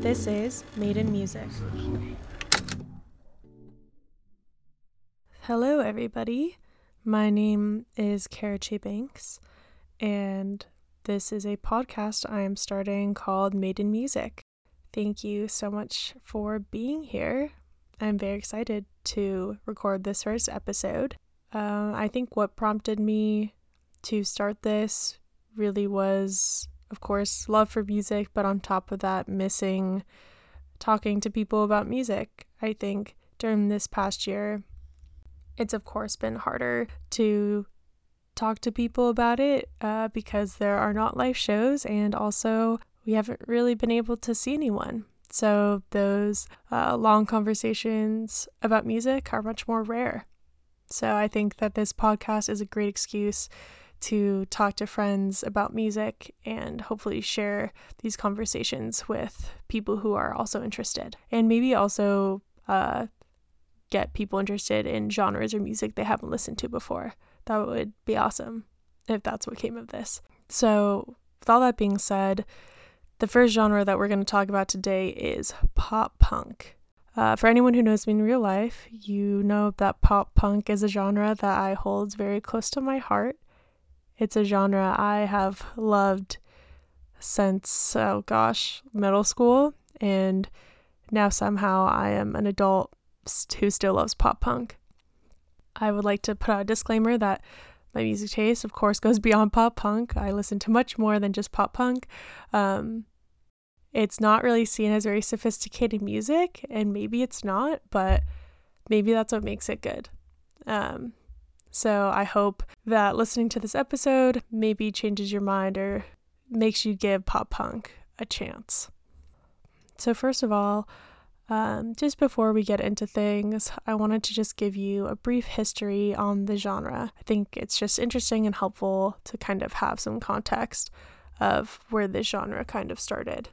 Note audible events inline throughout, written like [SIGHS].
This is Made in Music. Hello, everybody. My name is Kara Banks, and this is a podcast I am starting called Made in Music. Thank you so much for being here. I'm very excited to record this first episode. Uh, I think what prompted me to start this really was, of course, love for music, but on top of that, missing talking to people about music. I think during this past year, it's of course been harder to talk to people about it uh, because there are not live shows, and also we haven't really been able to see anyone. So, those uh, long conversations about music are much more rare. So, I think that this podcast is a great excuse to talk to friends about music and hopefully share these conversations with people who are also interested. And maybe also uh, get people interested in genres or music they haven't listened to before. That would be awesome if that's what came of this. So, with all that being said, the first genre that we're going to talk about today is pop punk. Uh, for anyone who knows me in real life, you know that pop punk is a genre that I hold very close to my heart. It's a genre I have loved since, oh gosh, middle school, and now somehow I am an adult who still loves pop punk. I would like to put out a disclaimer that my music taste, of course, goes beyond pop punk. I listen to much more than just pop punk. Um, it's not really seen as very sophisticated music, and maybe it's not, but maybe that's what makes it good. Um, so I hope that listening to this episode maybe changes your mind or makes you give pop punk a chance. So, first of all, um, just before we get into things, I wanted to just give you a brief history on the genre. I think it's just interesting and helpful to kind of have some context of where this genre kind of started.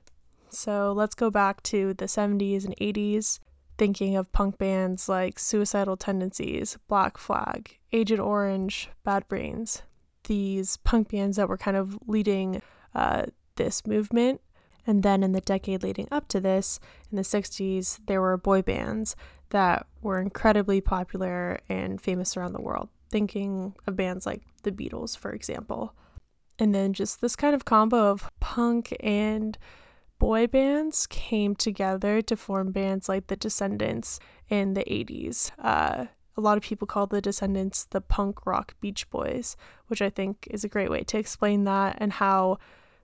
So let's go back to the 70s and 80s, thinking of punk bands like Suicidal Tendencies, Black Flag, Agent Orange, Bad Brains, these punk bands that were kind of leading uh, this movement and then in the decade leading up to this, in the 60s, there were boy bands that were incredibly popular and famous around the world. Thinking of bands like the Beatles, for example. And then just this kind of combo of punk and boy bands came together to form bands like the Descendents in the 80s. Uh, a lot of people call the Descendents the punk rock Beach Boys, which I think is a great way to explain that and how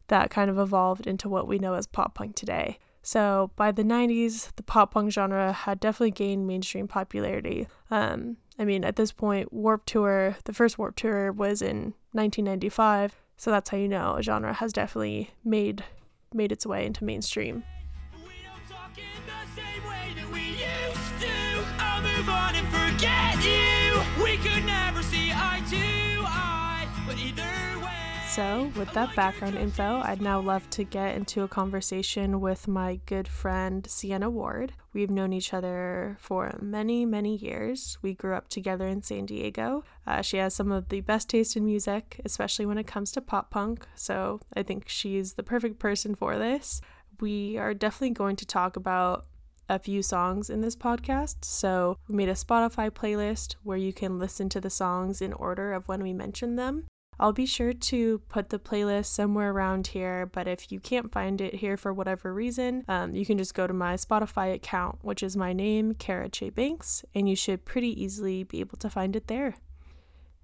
that kind of evolved into what we know as pop punk today. So by the 90s, the pop punk genre had definitely gained mainstream popularity. Um, I mean, at this point, Warped Tour, the first Warped Tour was in 1995, so that's how you know a genre has definitely made made its way into mainstream. We could never see eye to eye, but either so, with that background info, I'd now love to get into a conversation with my good friend Siena Ward. We've known each other for many, many years. We grew up together in San Diego. Uh, she has some of the best taste in music, especially when it comes to pop punk, so I think she's the perfect person for this. We are definitely going to talk about a few songs in this podcast. So, we made a Spotify playlist where you can listen to the songs in order of when we mention them. I'll be sure to put the playlist somewhere around here, but if you can't find it here for whatever reason, um, you can just go to my Spotify account, which is my name, Kara Che Banks, and you should pretty easily be able to find it there.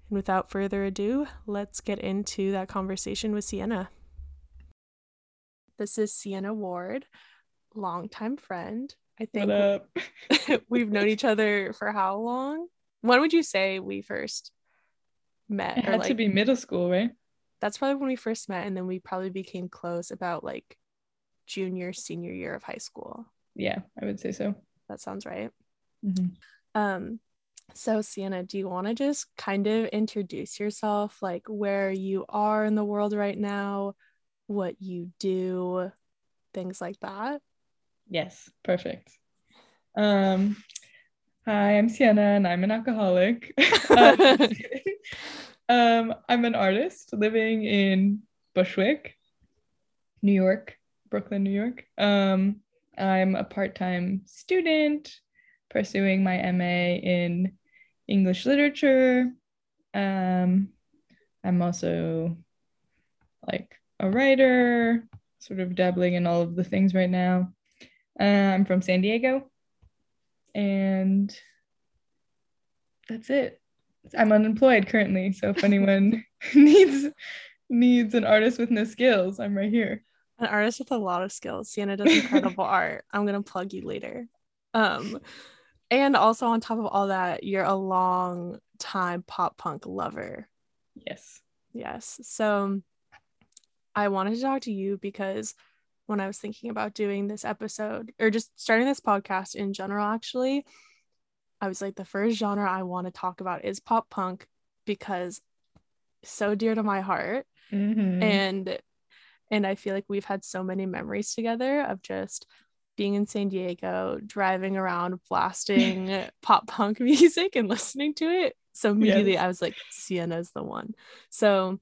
And without further ado, let's get into that conversation with Siena. This is Siena Ward, longtime friend. I think [LAUGHS] we've known each other for how long? When would you say we first met. It had like, to be middle school, right? That's probably when we first met, and then we probably became close about like junior, senior year of high school. Yeah, I would say so. That sounds right. Mm-hmm. Um, so Siena, do you want to just kind of introduce yourself, like where you are in the world right now, what you do, things like that? Yes, perfect. Um, Hi, I'm Siena and I'm an alcoholic. [LAUGHS] um, [LAUGHS] I'm an artist living in Bushwick, New York, Brooklyn, New York. Um, I'm a part time student pursuing my MA in English literature. Um, I'm also like a writer, sort of dabbling in all of the things right now. Uh, I'm from San Diego, and that's it. I'm unemployed currently, so if anyone [LAUGHS] needs needs an artist with no skills, I'm right here. An artist with a lot of skills. Sienna does incredible [LAUGHS] art. I'm gonna plug you later. Um, and also on top of all that, you're a long time pop punk lover. Yes. Yes. So I wanted to talk to you because when I was thinking about doing this episode or just starting this podcast in general, actually, I was like, the first genre I want to talk about is pop punk because so dear to my heart. Mm-hmm. And and I feel like we've had so many memories together of just being in San Diego, driving around, blasting [LAUGHS] pop punk music and listening to it. So immediately yes. I was like, Siena's the one. So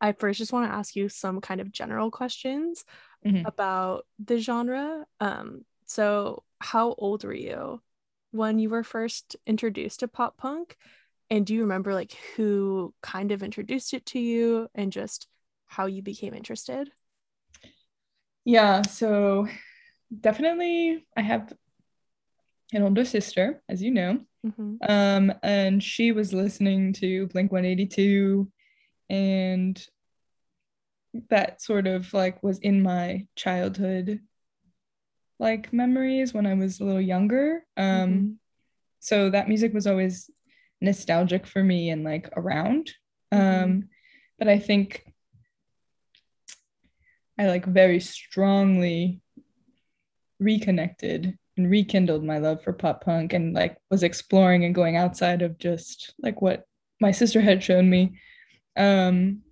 I first just want to ask you some kind of general questions mm-hmm. about the genre. Um, so how old were you when you were first introduced to pop punk? And do you remember like who kind of introduced it to you and just how you became interested? Yeah, so definitely I have an older sister, as you know. Mm-hmm. Um, and she was listening to Blink 182 and that sort of like was in my childhood like memories when I was a little younger. Um, mm-hmm. so that music was always nostalgic for me and like around. Mm-hmm. Um, but I think I like very strongly reconnected and rekindled my love for pop punk and like was exploring and going outside of just like what my sister had shown me um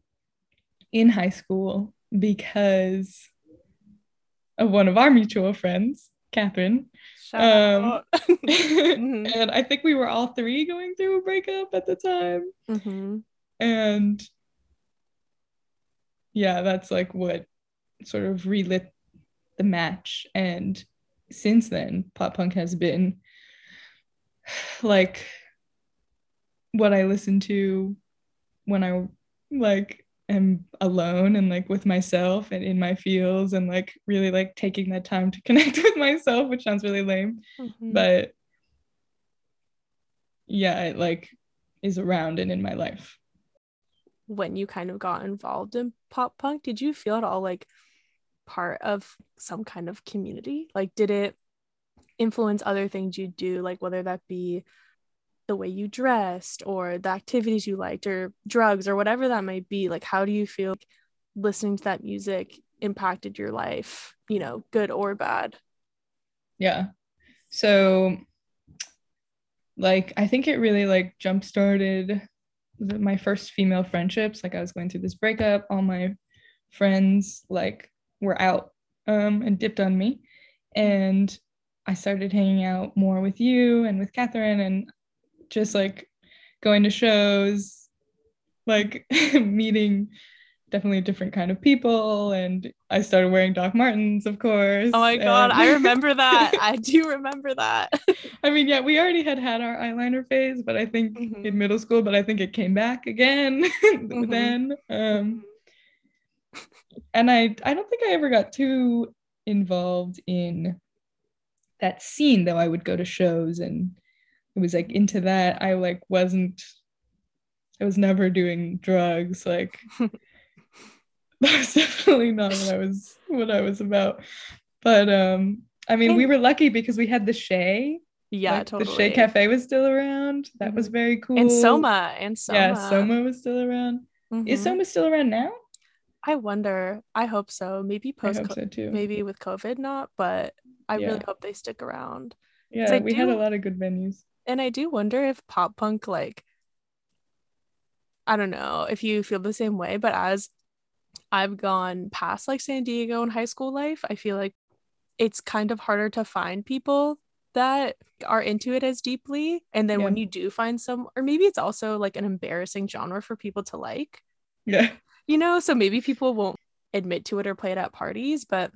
in high school because of one of our mutual friends Catherine um, [LAUGHS] mm-hmm. [LAUGHS] and I think we were all three going through a breakup at the time mm-hmm. and yeah that's like what sort of relit the match and since then pop punk has been [SIGHS] like what i listen to when i like am alone and like with myself and in my feels and like really like taking that time to [LAUGHS] connect with myself which sounds really lame mm-hmm. but yeah it like is around and in my life when you kind of got involved in pop punk did you feel at all like part of some kind of community? Like, did it influence other things you do, like whether that be the way you dressed or the activities you liked or drugs or whatever that might be? Like, how do you feel listening to that music impacted your life, you know, good or bad? Yeah. So, like, I think it really like jump started my first female friendships. Like, I was going through this breakup, all my friends like were out um, and dipped on me. And I started hanging out more with you and with Catherine and just like going to shows, like [LAUGHS] meeting definitely different kind of people. And I started wearing Doc Martens, of course. Oh my God, and... I remember [LAUGHS] that. I do remember that. [LAUGHS] I mean, yeah, we already had had our eyeliner phase, but I think mm-hmm. in middle school, but I think it came back again mm-hmm. then. Um, mm-hmm and I I don't think I ever got too involved in that scene though I would go to shows and it was like into that I like wasn't I was never doing drugs like [LAUGHS] [LAUGHS] that was definitely not what I was what I was about but um I mean we were lucky because we had the Che yeah like, totally the Che Cafe was still around that was mm-hmm. very cool and Soma and Soma yeah Soma was still around mm-hmm. is Soma still around now I wonder. I hope so. Maybe post. So too. Maybe with COVID, not. But I yeah. really hope they stick around. Yeah, we do, had a lot of good venues. And I do wonder if pop punk, like, I don't know if you feel the same way, but as I've gone past like San Diego and high school life, I feel like it's kind of harder to find people that are into it as deeply. And then yeah. when you do find some, or maybe it's also like an embarrassing genre for people to like. Yeah you know, so maybe people won't admit to it or play it at parties, but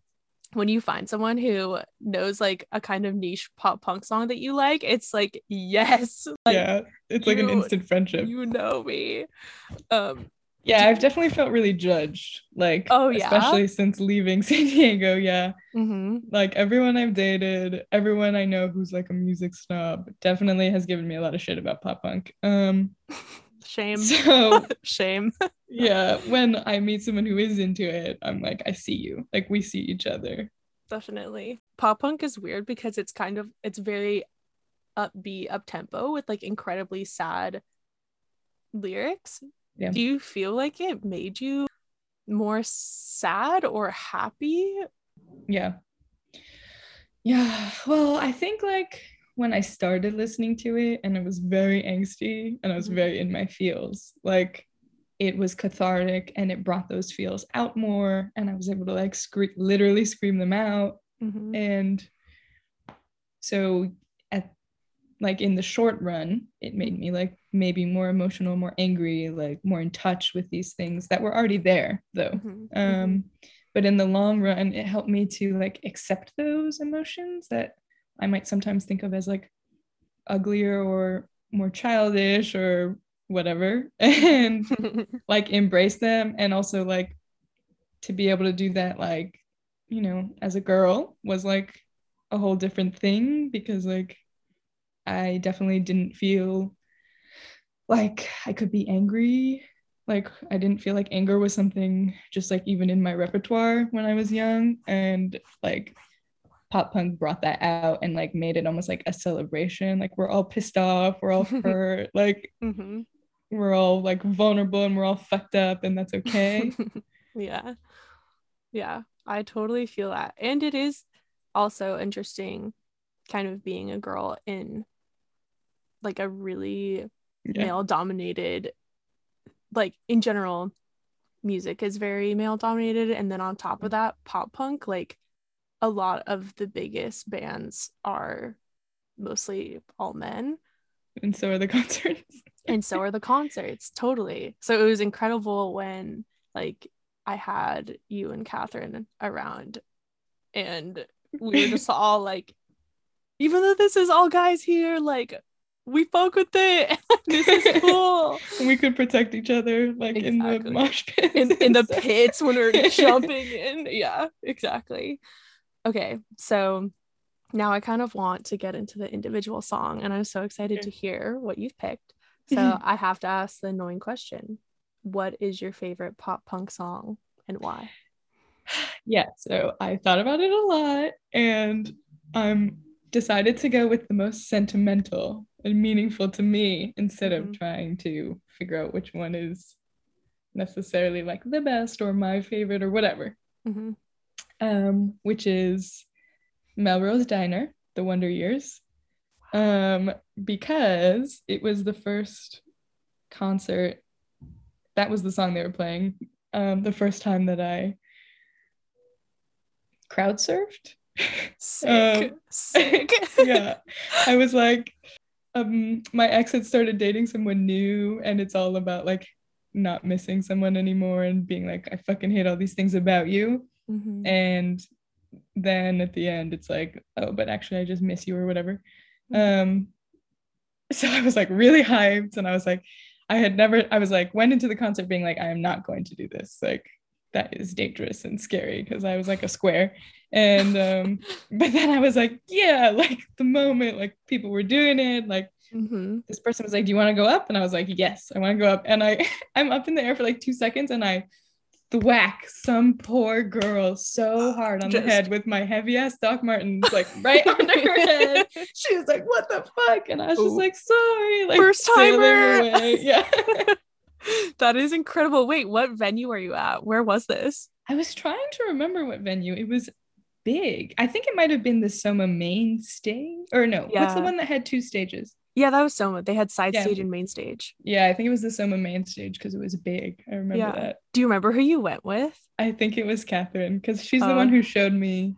when you find someone who knows like a kind of niche pop punk song that you like, it's like yes. [LAUGHS] Like, yeah, it's like an instant friendship. You know me. Um yeah, I've definitely felt really judged. Like, Oh, yeah? especially since leaving [LAUGHS] San Diego. Yeah, mhm. like everyone I've dated, everyone I know who's like a music snob, definitely has given me a lot of shit about pop punk. Um, [LAUGHS] shame. so [LAUGHS] shame. yeah, when I meet someone who is into it, I'm like, I see you. Like, we see each other. Definitely. Pop punk is weird because it's kind of it's very upbeat, up tempo with like incredibly sad lyrics. Yeah. Do you feel like it made you more sad or happy? Yeah. Yeah. Well, I think like when I started listening to it and it was very angsty and I was very in my feels, like it was cathartic and it brought those feels out more and I was able to like scream literally scream them out. Mhm. And so at like in the short run, it made me like maybe more emotional, more angry, like more in touch with these things that were already there though Mhm. um but in the long run it helped me to like accept those emotions that i might sometimes think of as like uglier or more childish or whatever [LAUGHS] and [LAUGHS] like embrace them and also like to be able to do that like you know as a girl was like a whole different thing because like i definitely didn't feel like i could be angry. Like i didn't feel like anger was something just like even in my repertoire when i was young and like pop punk brought that out and like made it almost like a celebration like we're all pissed off we're all [LAUGHS] hurt like Mhm. we're all like vulnerable and we're all fucked up and that's okay [LAUGHS] yeah. Yeah, I totally feel that. And it is also interesting kind of being a girl in like a really yeah male dominated like in general music is very male dominated and then on top of that pop punk like a lot of the biggest bands are mostly all men. And so are the [LAUGHS] concerts. And so are the concerts. Totally. So it was incredible when like i had you and catherine around and we were just [LAUGHS] all like even though this is all guys here like we fuck with it. [LAUGHS] This is cool. We could protect each other like in the mosh pits in, in the pits when we're jumping in. Yeah exactly okay so now i kind of want to get into the individual song and i'm so excited to hear what you've picked [LAUGHS] so i have to ask the annoying question what is your favorite pop punk song and why [SIGHS] yeah so i thought about it a lot and i'm decided to go with the most sentimental and meaningful to me instead of Mhm. trying to figure out which one is necessarily like the best or my favorite or whatever Mhm. Um, which is Melrose Diner, The Wonder Years, um, because it was the first concert. That was the song they were playing. Um, the first time that I crowd surfed. sick Um, sick [LAUGHS] yeah, I was like, um, my ex had started dating someone new, and it's all about like not missing someone anymore and being like, I fucking hate all these things about you Mhm. and then at the end it's like oh but actually i just miss you or whatever Mhm. um so i was like really hyped and i was like i had never i was like went into the concert being like i am not going to do this like that is dangerous and scary because i was like a square and um [LAUGHS] but then i was like yeah like the moment like people were doing it like Mhm. this person was like do you want to go up and i was like yes i want to go up and i [LAUGHS] i'm up in the air for like two seconds and i thwack some poor girl so uh, hard on Just- the head with my heavy ass Doc Martens, like right [LAUGHS] under her head. She was like, "What the fuck?" And I was just like, "Sorry." Like First timer. [LAUGHS] Yeah. that is incredible wait what venue are you at where was this I was trying to remember what venue. It was big. I think it might have been the Soma main stage. Or no, Yeah. what's the one that had two stages? Yeah that was soma they had side Yeah. stage and main stage Yeah, I think it was the Soma main stage because it was big. I remember Yeah. that. do you remember who you went with I think it was Catherine because she's the Oh. one who showed me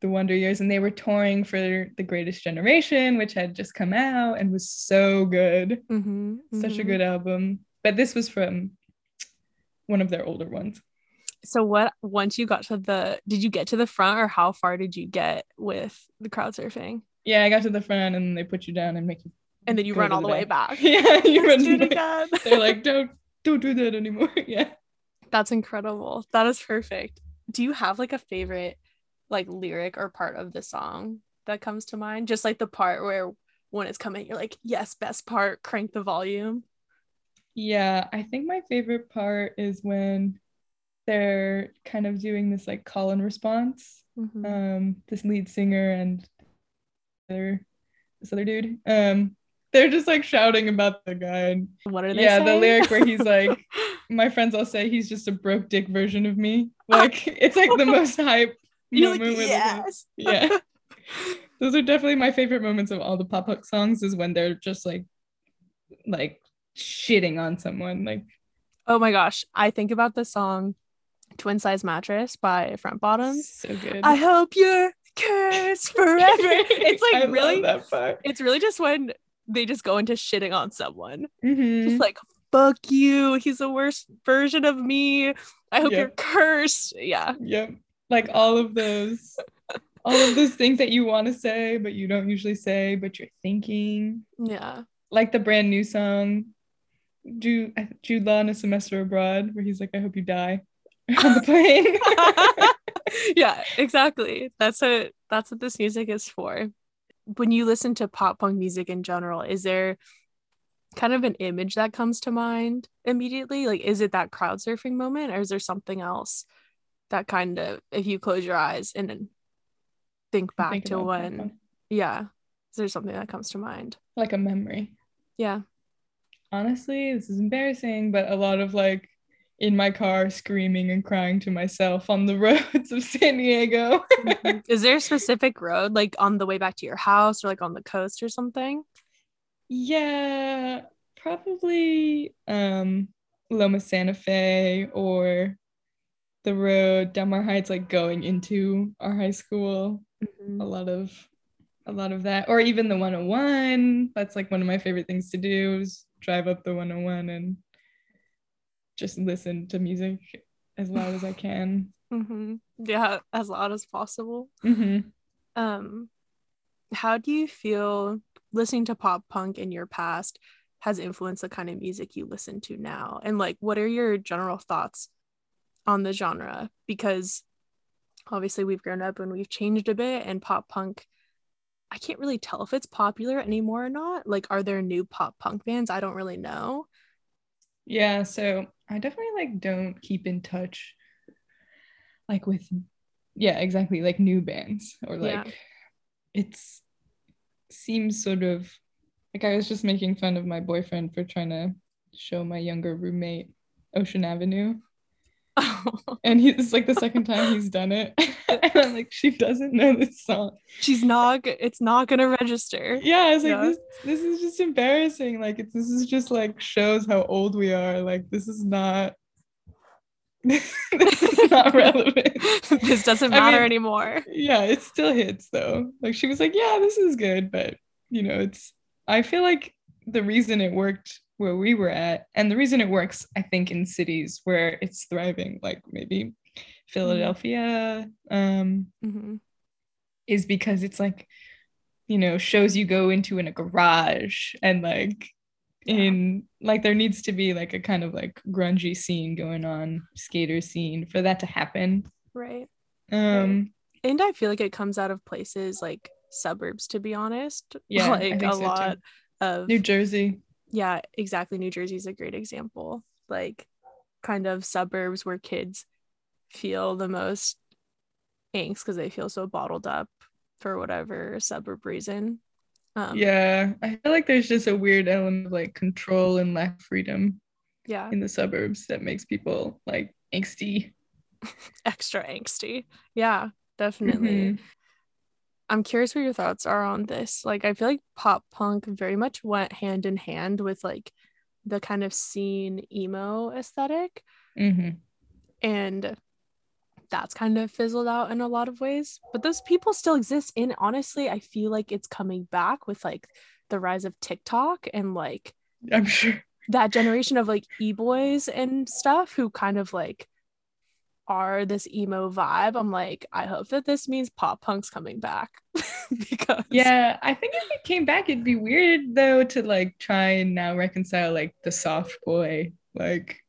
the Wonder Years, and they were touring for The Greatest Generation, which had just come out and was so good. mm-hmm, Such a mhm. good album. But this was from one of their older ones. So what once you got to the did you get to the front or how far did you get with the crowd surfing? Yeah, I got to the front and they put you down and make you and then you run all the, the way back. [LAUGHS] Yeah, you run it again. They're like, don't don't do that anymore. [LAUGHS] Yeah. That's incredible. That is perfect. Do you have like a favorite like lyric or part of the song that comes to mind? Just like the part where when it's coming, you're like, yes, best part, crank the volume. Yeah, I think my favorite part is when they're kind of doing this like call and response. Mm-hmm. Um, this lead singer and other this other dude. Um, they're just like shouting about the guy. And, what are they? Yeah, saying? the lyric where he's like, [LAUGHS] "My friends all say he's just a broke dick version of me." Like it's like the most hype [LAUGHS] You're moment. Like, yes. Yeah. [LAUGHS] Those are definitely my favorite moments of all the pop punk songs. Is when they're just like, like shitting on someone. Like, oh my gosh, I think about the song "Twin Size Mattress" by Front Bottoms. So good. I hope you're cursed forever. it's like really that part. It's really just when they just go into shitting on someone. Mm-hmm. Just like, fuck you. He's the worst version of me. I hope yep. you're cursed. Yeah. Yep. Like all of those, all of those things that you want to say, but you don't usually say, but you're thinking. Yeah. Like the brand new song, Jude, Jude Law in a semester abroad, where he's like, I hope you die [LAUGHS] on the plane. [LAUGHS] yeah, exactly. That's what that's what this music is for when you listen to pop punk music in general, is there kind of an image that comes to mind immediately? Like, is it that crowd surfing moment, or is there something else that kind of, if you close your eyes and then think back think to when, yeah, is there something that comes to mind? Like a memory. Yeah. Honestly, this is embarrassing, but a lot of like in my car screaming and crying to myself on the [LAUGHS] roads of San Diego. mm-hmm. Is there a specific road like on the way back to your house or like on the coast or something? Yeah, probably um Loma Santa Fe or the road Del Heights like going into our high school. Mm-hmm. A lot of a lot of that or even the 101 that's like one of my favorite things to do is drive up the 101 and just listen to music as loud as I can. Mm-hmm. Yeah, as loud as possible. Mm-hmm. Um, how do you feel listening to pop punk in your past has influenced the kind of music you listen to now? And like, what are your general thoughts on the genre? Because obviously we've grown up and we've changed a bit, and pop punk. I can't really tell if it's popular anymore or not. Like, are there new pop punk bands? I don't really know. Yeah, so I definitely like don't keep in touch like with yeah, exactly, like new bands or like yeah. it's seems sort of like I was just making fun of my boyfriend for trying to show my younger roommate Ocean Avenue. [LAUGHS] and he's like the second time he's done it. [LAUGHS] and I'm like, she doesn't know this song. She's not it's not gonna register. Yeah, I was like, this this is just embarrassing. Like it's this is just like shows how old we are. Like this is not [LAUGHS] this is not relevant. this doesn't matter I mean, anymore. Yeah, it still hits though. Like she was like, Yeah, this is good, but you know, it's I feel like the reason it worked where we were at and the reason it works i think in cities where it's thriving like maybe philadelphia um mm-hmm. is because it's like you know shows you go into in a garage and like yeah. in like there needs to be like a kind of like grungy scene going on skater scene for that to happen right um right. and i feel like it comes out of places like suburbs to be honest yeah [LAUGHS] like a so lot too. of new jersey yeah, exactly. New Jersey is a great example. Like, kind of suburbs where kids feel the most angst because they feel so bottled up for whatever suburb reason. Um, yeah, I feel like there's just a weird element of like control and lack of freedom. Yeah. In the suburbs that makes people like angsty. [LAUGHS] Extra angsty. Yeah, definitely. Mm-hmm. I'm curious what your thoughts are on this. Like, I feel like pop punk very much went hand in hand with like the kind of scene emo esthetic mm-hmm. And that's kind of fizzled out in a lot of ways. But those people still exist. And honestly, I feel like it's coming back with like the rise of TikTok and like, I'm sure that generation of like e boys and stuff who kind of like are this emo vibe, I'm like, I hope that this means pop punk's coming back. [LAUGHS] because Yeah, I think if it came back, it'd be weird though to like try and now reconcile like the soft boy like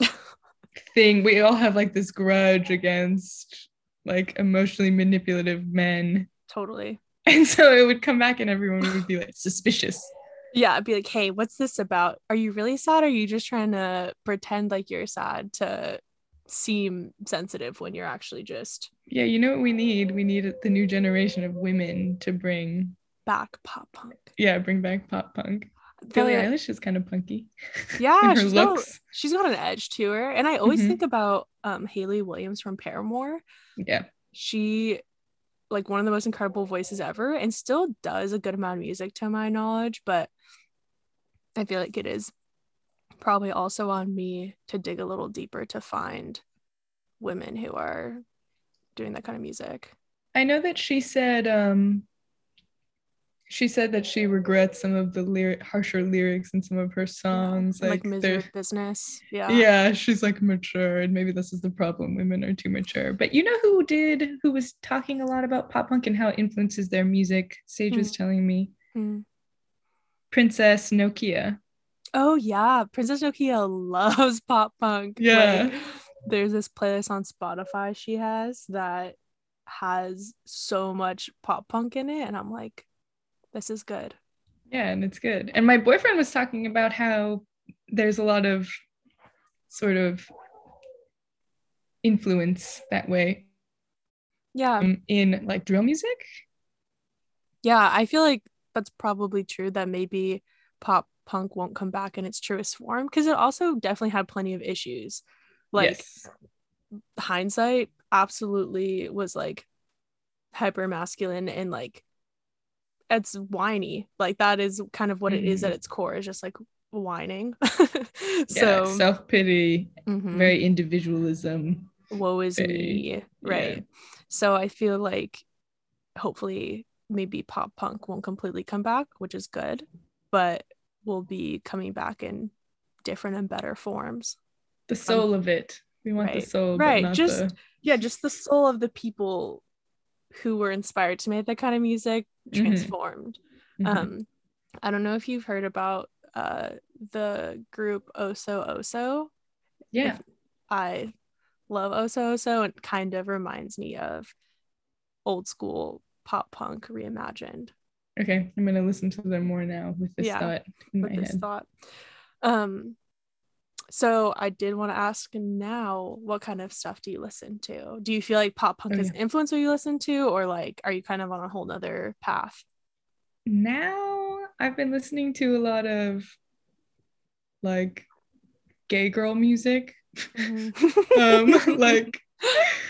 [LAUGHS] thing. We all have like this grudge against like emotionally manipulative men. Totally. [LAUGHS] And so it would come back and everyone would be like suspicious. Yeah, I'd be like, hey, what's this about? Are you really sad? Or are you just trying to pretend like you're sad to seem sensitive when you're actually just yeah you know what we need we need the new generation of women to bring back pop punk yeah bring back pop punk Billie Eilish is kind of punky. [LAUGHS] Yeah, she's got, she's got an edge to her. And I always mm-hmm. think about um Hayley Williams from Paramore. Yeah. She like one of the most incredible voices ever and still does a good amount of music to my knowledge, but I feel like it is probably also on me to dig a little deeper to find women who are doing that kind of music. I know that she said um she said that she regrets some of the lyric harsher lyrics in some of her songs yeah, like, like misery business yeah yeah she's like mature and maybe this is the problem women are too mature but you know who did who was talking a lot about pop punk and how it influences their music sage mm. was telling me mm. princess nokia Oh yeah, Princess Nokia loves [LAUGHS] pop punk. Yeah. Like, there's this playlist on Spotify she has that has so much pop punk in it and I'm like this is good. Yeah, and it's good. And my boyfriend was talking about how there's a lot of sort of influence that way. Yeah. Um, in like drill music. Yeah, I feel like that's probably true that maybe pop punk won't come back in its truest form because it also definitely had plenty of issues. Like yes. hindsight absolutely was like hyper masculine and like it's whiny. Like that is kind of what mm-hmm. it is at mm-hmm. its core, is just like whining. [LAUGHS] so yeah, self-pity, mm-hmm. very individualism. Woe is very, me. Right. Yeah. So I feel like hopefully maybe pop punk won't completely come back, which is good. But will be coming back in different and better forms. The soul um, of it. We want right, the soul, right? just the... yeah, just the soul of the people who were inspired to make that kind of music mm-hmm. transformed. Mm-hmm. Um, I don't know if you've heard about uh the group Oso Oso. Yeah, if I love Oso Oso. and kind of reminds me of old school pop punk reimagined. Okay, I'm gonna listen to them more now with this yeah, thought in with my this head. thought. Um, so I did want to ask now, what kind of stuff do you listen to? Do you feel like pop punk oh, has yeah. influenced what you listen to, or like are you kind of on a whole nother path? Now I've been listening to a lot of like gay girl music. Mm-hmm. [LAUGHS] um, like [LAUGHS]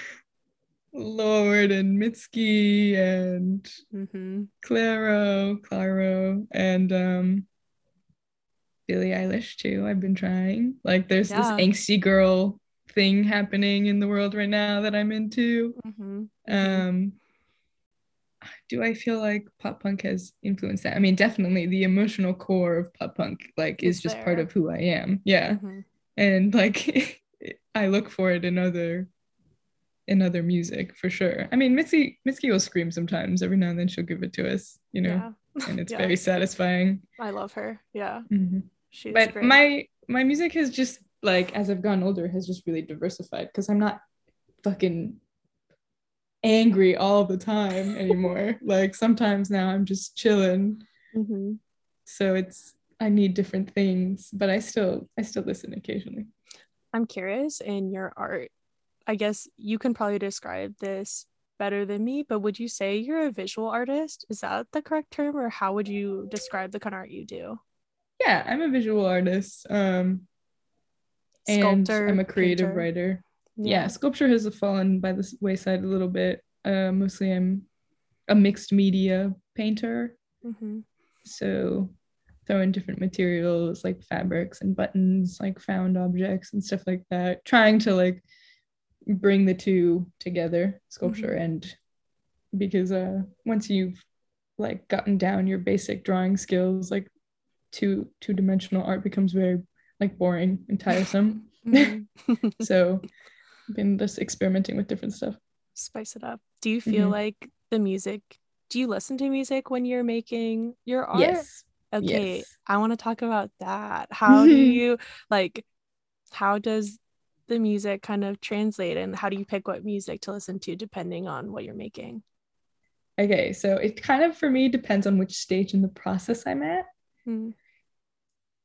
Lorde and Mitski and mm-hmm. Clairo, Clairo, and um, Billie Eilish too. I've been trying. Like, there's yeah. this angsty girl thing happening in the world right now that I'm into. Mm-hmm. Um, do I feel like pop punk has influenced that? I mean, definitely the emotional core of pop punk like is just there. part of who I am. Yeah, mm-hmm. and like [LAUGHS] I look for it in other in other music for sure. I mean, Mitski Mitski will scream sometimes. Every now and then she'll give it to us, you know, yeah. and it's [LAUGHS] yeah. very satisfying. I love her. Yeah, mm-hmm. she's but great. my my music has just like as I've gotten older has just really diversified because I'm not fucking angry all the time [LAUGHS] anymore. like sometimes now I'm just chilling. Mm-hmm. So it's I need different things, but I still I still listen occasionally. I'm curious in your art I guess you can probably describe this better than me, but would you say you're a visual artist? Is that the correct term, or how would you describe the kind of art you do? Yeah, I'm a visual artist. Um, Sculptor, and I'm a creative painter. writer. Yeah. yeah. sculpture has fallen by the wayside a little bit. Uh, mostly, I'm a mixed media painter. Mm-hmm. So, throw in different materials like fabrics and buttons, like found objects and stuff like that. Trying to like bring the two together sculpture mm-hmm. and because uh once you've like gotten down your basic drawing skills like two two-dimensional art becomes very like boring and tiresome [LAUGHS] mm-hmm. [LAUGHS] so been just experimenting with different stuff. Spice it up. Do you feel Mhm. like the music? Do you listen to music when you're making your art? Yes. Okay, Yes. I want to talk about that. How do you like how does the music kind of translate and how do you pick what music to listen to depending on what you're making? Okay, so it kind of for me depends on which stage in the process I'm at. Mm,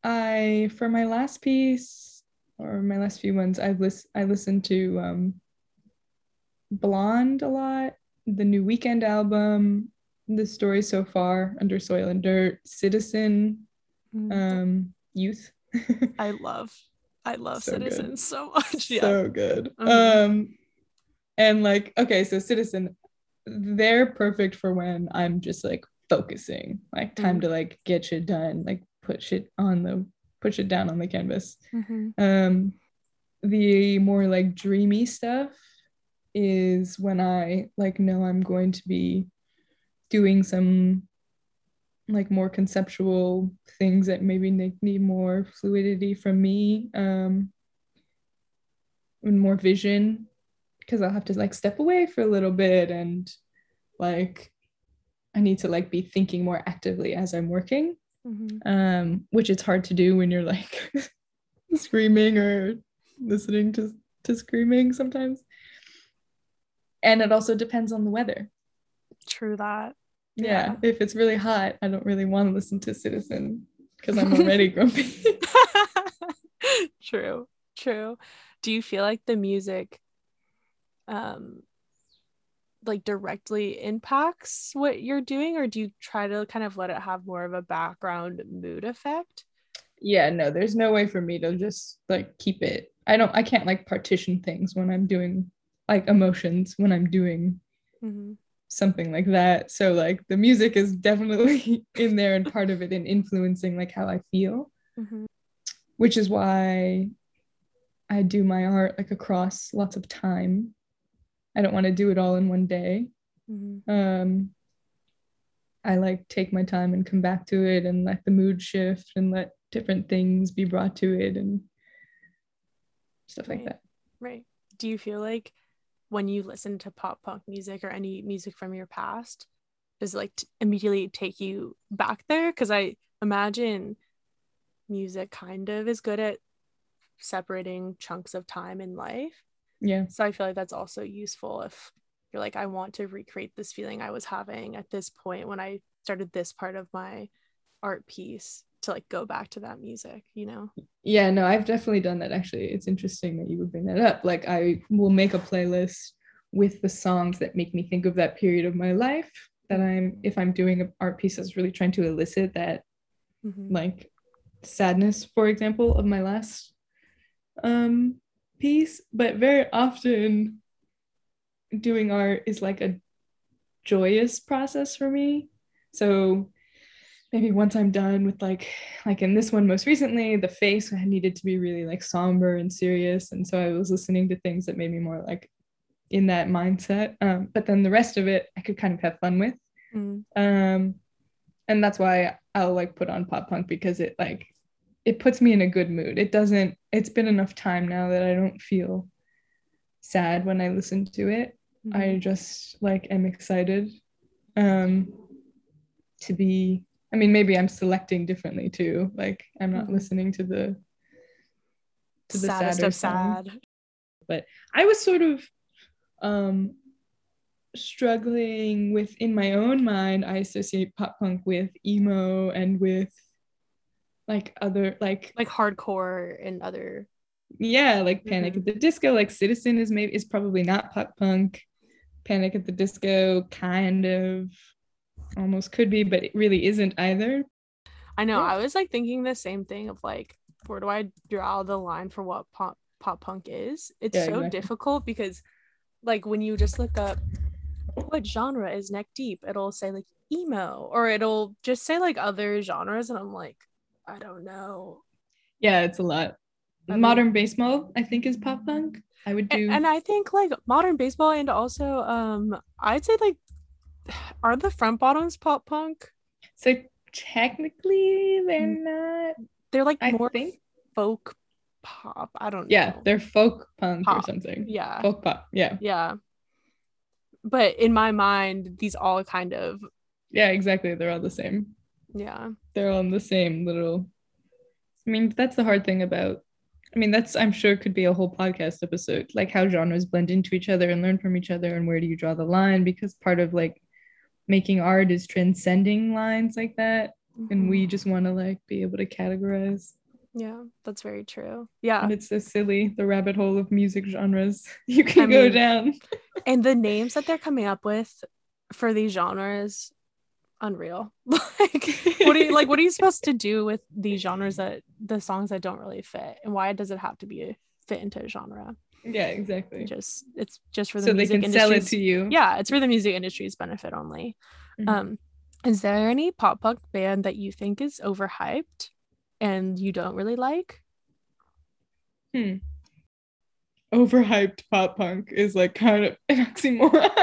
I for my last piece or my last few ones, I've lis- I listened to um, Blonde a lot, the new Weeknd album, the story so far, Under Soil and Dirt, Citizen, mm. um, Youth. [LAUGHS] I love I love so good. Citizens so [LAUGHS] much. Yeah. so good. Mhm. Um, and like, okay, so Citizen, they're perfect for when I'm just like focusing, like time Mhm. to like get shit done, like put shit on the push it down on the canvas. Mhm. Um, the more like dreamy stuff is when I like know I'm going to be doing some like more conceptual things that maybe need, need more fluidity from me um and more vision because I'll have to like step away for a little bit and like I need to like be thinking more actively as I'm working Mhm. um, which it's hard to do when you're like [LAUGHS] screaming or listening to to screaming sometimes. And it also depends on the weather. True that. Yeah, Yeah. if it's really hot, I don't really want to listen to Citizen because I'm already [LAUGHS] grumpy. true. True. Do you feel like the music um like directly impacts what you're doing or do you try to kind of let it have more of a background mood effect? yeah, no, there's no way for me to just like keep it. I don't I can't like partition things when I'm doing like emotions when I'm doing Mhm. Something like that. So like the music is definitely [LAUGHS] in there and part of it in influencing like how I feel. Mhm. which is why I do my art like across lots of time. I don't want to do it all in one day. Mhm. Um, I like take my time and come back to it and let the mood shift and let different things be brought to it and stuff like that. Right. Do you feel like when you listen to pop punk music or any music from your past, does it like t- immediately take you back there? Because I imagine music kind of is good at separating chunks of time in life. Yeah. So I feel like that's also useful if you're like, I want to recreate this feeling I was having at this point when I started this part of my art piece to like go back to that music, you know? Yeah, no, I've definitely done that actually. It's interesting that you would bring that up. Like I will make a playlist with the songs that make me think of that period of my life that I'm if I'm doing an art piece that's really trying to elicit that Mhm. like sadness, for example, of my last um piece. But very often doing art is like a joyous process for me. So maybe once I'm done with like like in this one most recently, the face I needed to be really like somber and serious. And so I was listening to things that made me more like in that mindset. Um, but then the rest of it I could kind of have fun with. Mm. Um, and that's why I'll like put on pop punk because it like it puts me in a good mood. It doesn't. It's been enough time now that I don't feel sad when I listen to it. I Mhm. just like am excited um, to be. I mean, maybe I'm selecting differently too. Like I'm not Mhm. listening to the to the saddest of songs. sad. But I was sort of um struggling with in my own mind I associate pop punk with emo and with like other like Like hardcore and other yeah like Panic Mhm. at the Disco like Citizen is maybe is probably not pop punk Panic at the Disco kind of almost could be but it really isn't either I know. Yeah. I was like thinking the same thing of like, where do I draw the line for what pop pop punk is? It's Yeah, so exactly. difficult because, like, when you just look up what genre is neck deep, it'll say like emo, or it'll just say like other genres, and I'm like, I don't know. yeah it's a lot I mean- modern baseball I think is pop punk I would do And I think like modern baseball, and also um, I'd say like, are the front bottoms pop punk? so technically they're Mm. not They're like I more think folk pop. I don't yeah, know. they're folk punk Pop. or something. Yeah. Folk pop. Yeah. Yeah. But in my mind, these all kind of Yeah, exactly. They're all the same. yeah. They're all in the same little I mean, that's the hard thing about I mean, that's I'm sure could be a whole podcast episode, like how genres blend into each other and learn from each other and where do you draw the line because part of like making art is transcending lines like that and we Mhm. just want to like be able to categorize Yeah, that's very true. Yeah. and it's so silly the rabbit hole of music genres [LAUGHS] you can I go mean, down and the names that they're coming up with for these genres unreal [LAUGHS] like what are you like what are you supposed to do with these genres that the songs that don't really fit and why does it have to be fit into a genre. Yeah exactly. Just it's just for the music so they music can sell it to you. Yeah it's for the music industry's benefit only. Mhm. um is there any pop punk band that you think is overhyped and you don't really like? Hmm. overhyped pop punk is like kind of an oxymoron. [LAUGHS]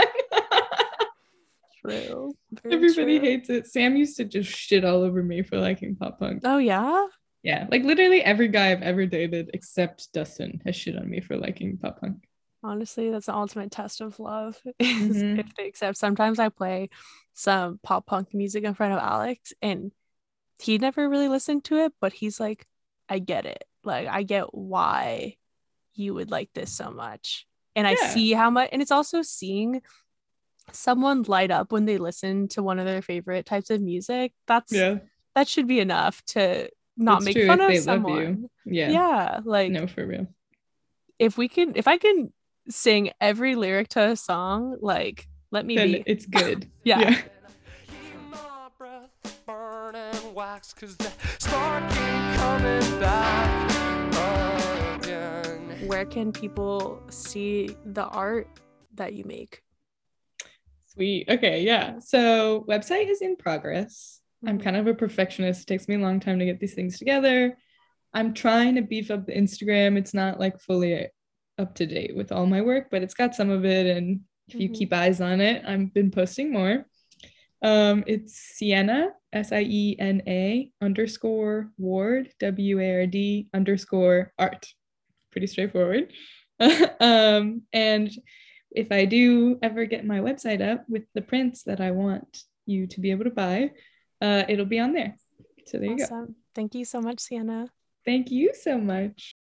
True Very everybody true. hates it. Sam used to just shit all over me for liking pop punk. Oh yeah yeah like literally every guy i've ever dated except dustin has shit on me for liking pop punk. Honestly that's the ultimate test of love [LAUGHS] is Mhm. if they accept. Sometimes i play some pop punk music in front of alex and he never really listened to it but he's like i get it. Like i get why you would like this so much. And i see how much and it's also seeing someone light up when they listen to one of their favorite types of music. That's yeah. that should be enough to not It's make true fun if of they love someone you. yeah yeah like no for real if we can if i can sing every lyric to a song like let me then be it's good [LAUGHS] Yeah. Keep my breath burning wax cause the spark coming back again. where can people see the art that you make Sweet. Okay, yeah. So website is in progress. I'm kind of a perfectionist. It takes me a long time to get these things together. I'm trying to beef up the Instagram. It's not like fully up to date with all my work, but it's got some of it. And if you Mhm. keep eyes on it, I've been posting more. Um, it's Siena, S I E N A underscore Ward, W A R D underscore art. Pretty straightforward. [LAUGHS] um, and if I do ever get my website up with the prints that I want you to be able to buy, uh, it'll be on there. So there you go. awesome thank you so much siena Thank you so much.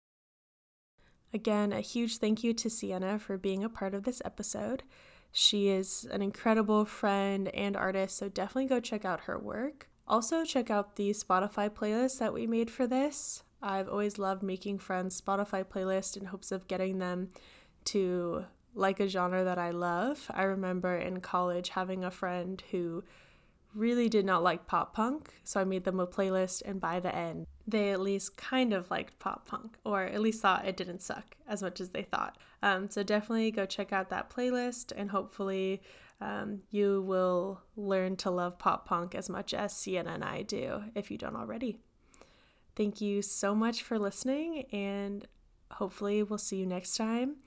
Again, a huge thank you to Siena for being a part of this episode. She is an incredible friend and artist, so definitely go check out her work. Also, check out the Spotify playlist that we made for this. I've always loved making friends' Spotify playlist in hopes of getting them to like a genre that I love. I remember in college having a friend who really did not like pop punk, so I made them a playlist, and by the end, they at least kind of liked pop punk, or at least thought it didn't suck as much as they thought. Um, so definitely go check out that playlist, and hopefully, um, you will learn to love pop punk as much as Siena and I do, if you don't already. Thank you so much for listening, and hopefully, we'll see you next time.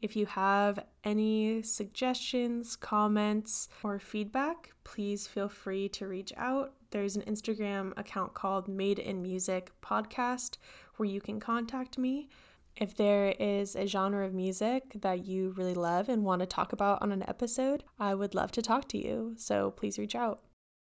If you have any suggestions, comments, or feedback, please feel free to reach out. There's an Instagram account called Made in Music Podcast where you can contact me. If there is a genre of music that you really love and want to talk about on an episode, I would love to talk to you. So please reach out.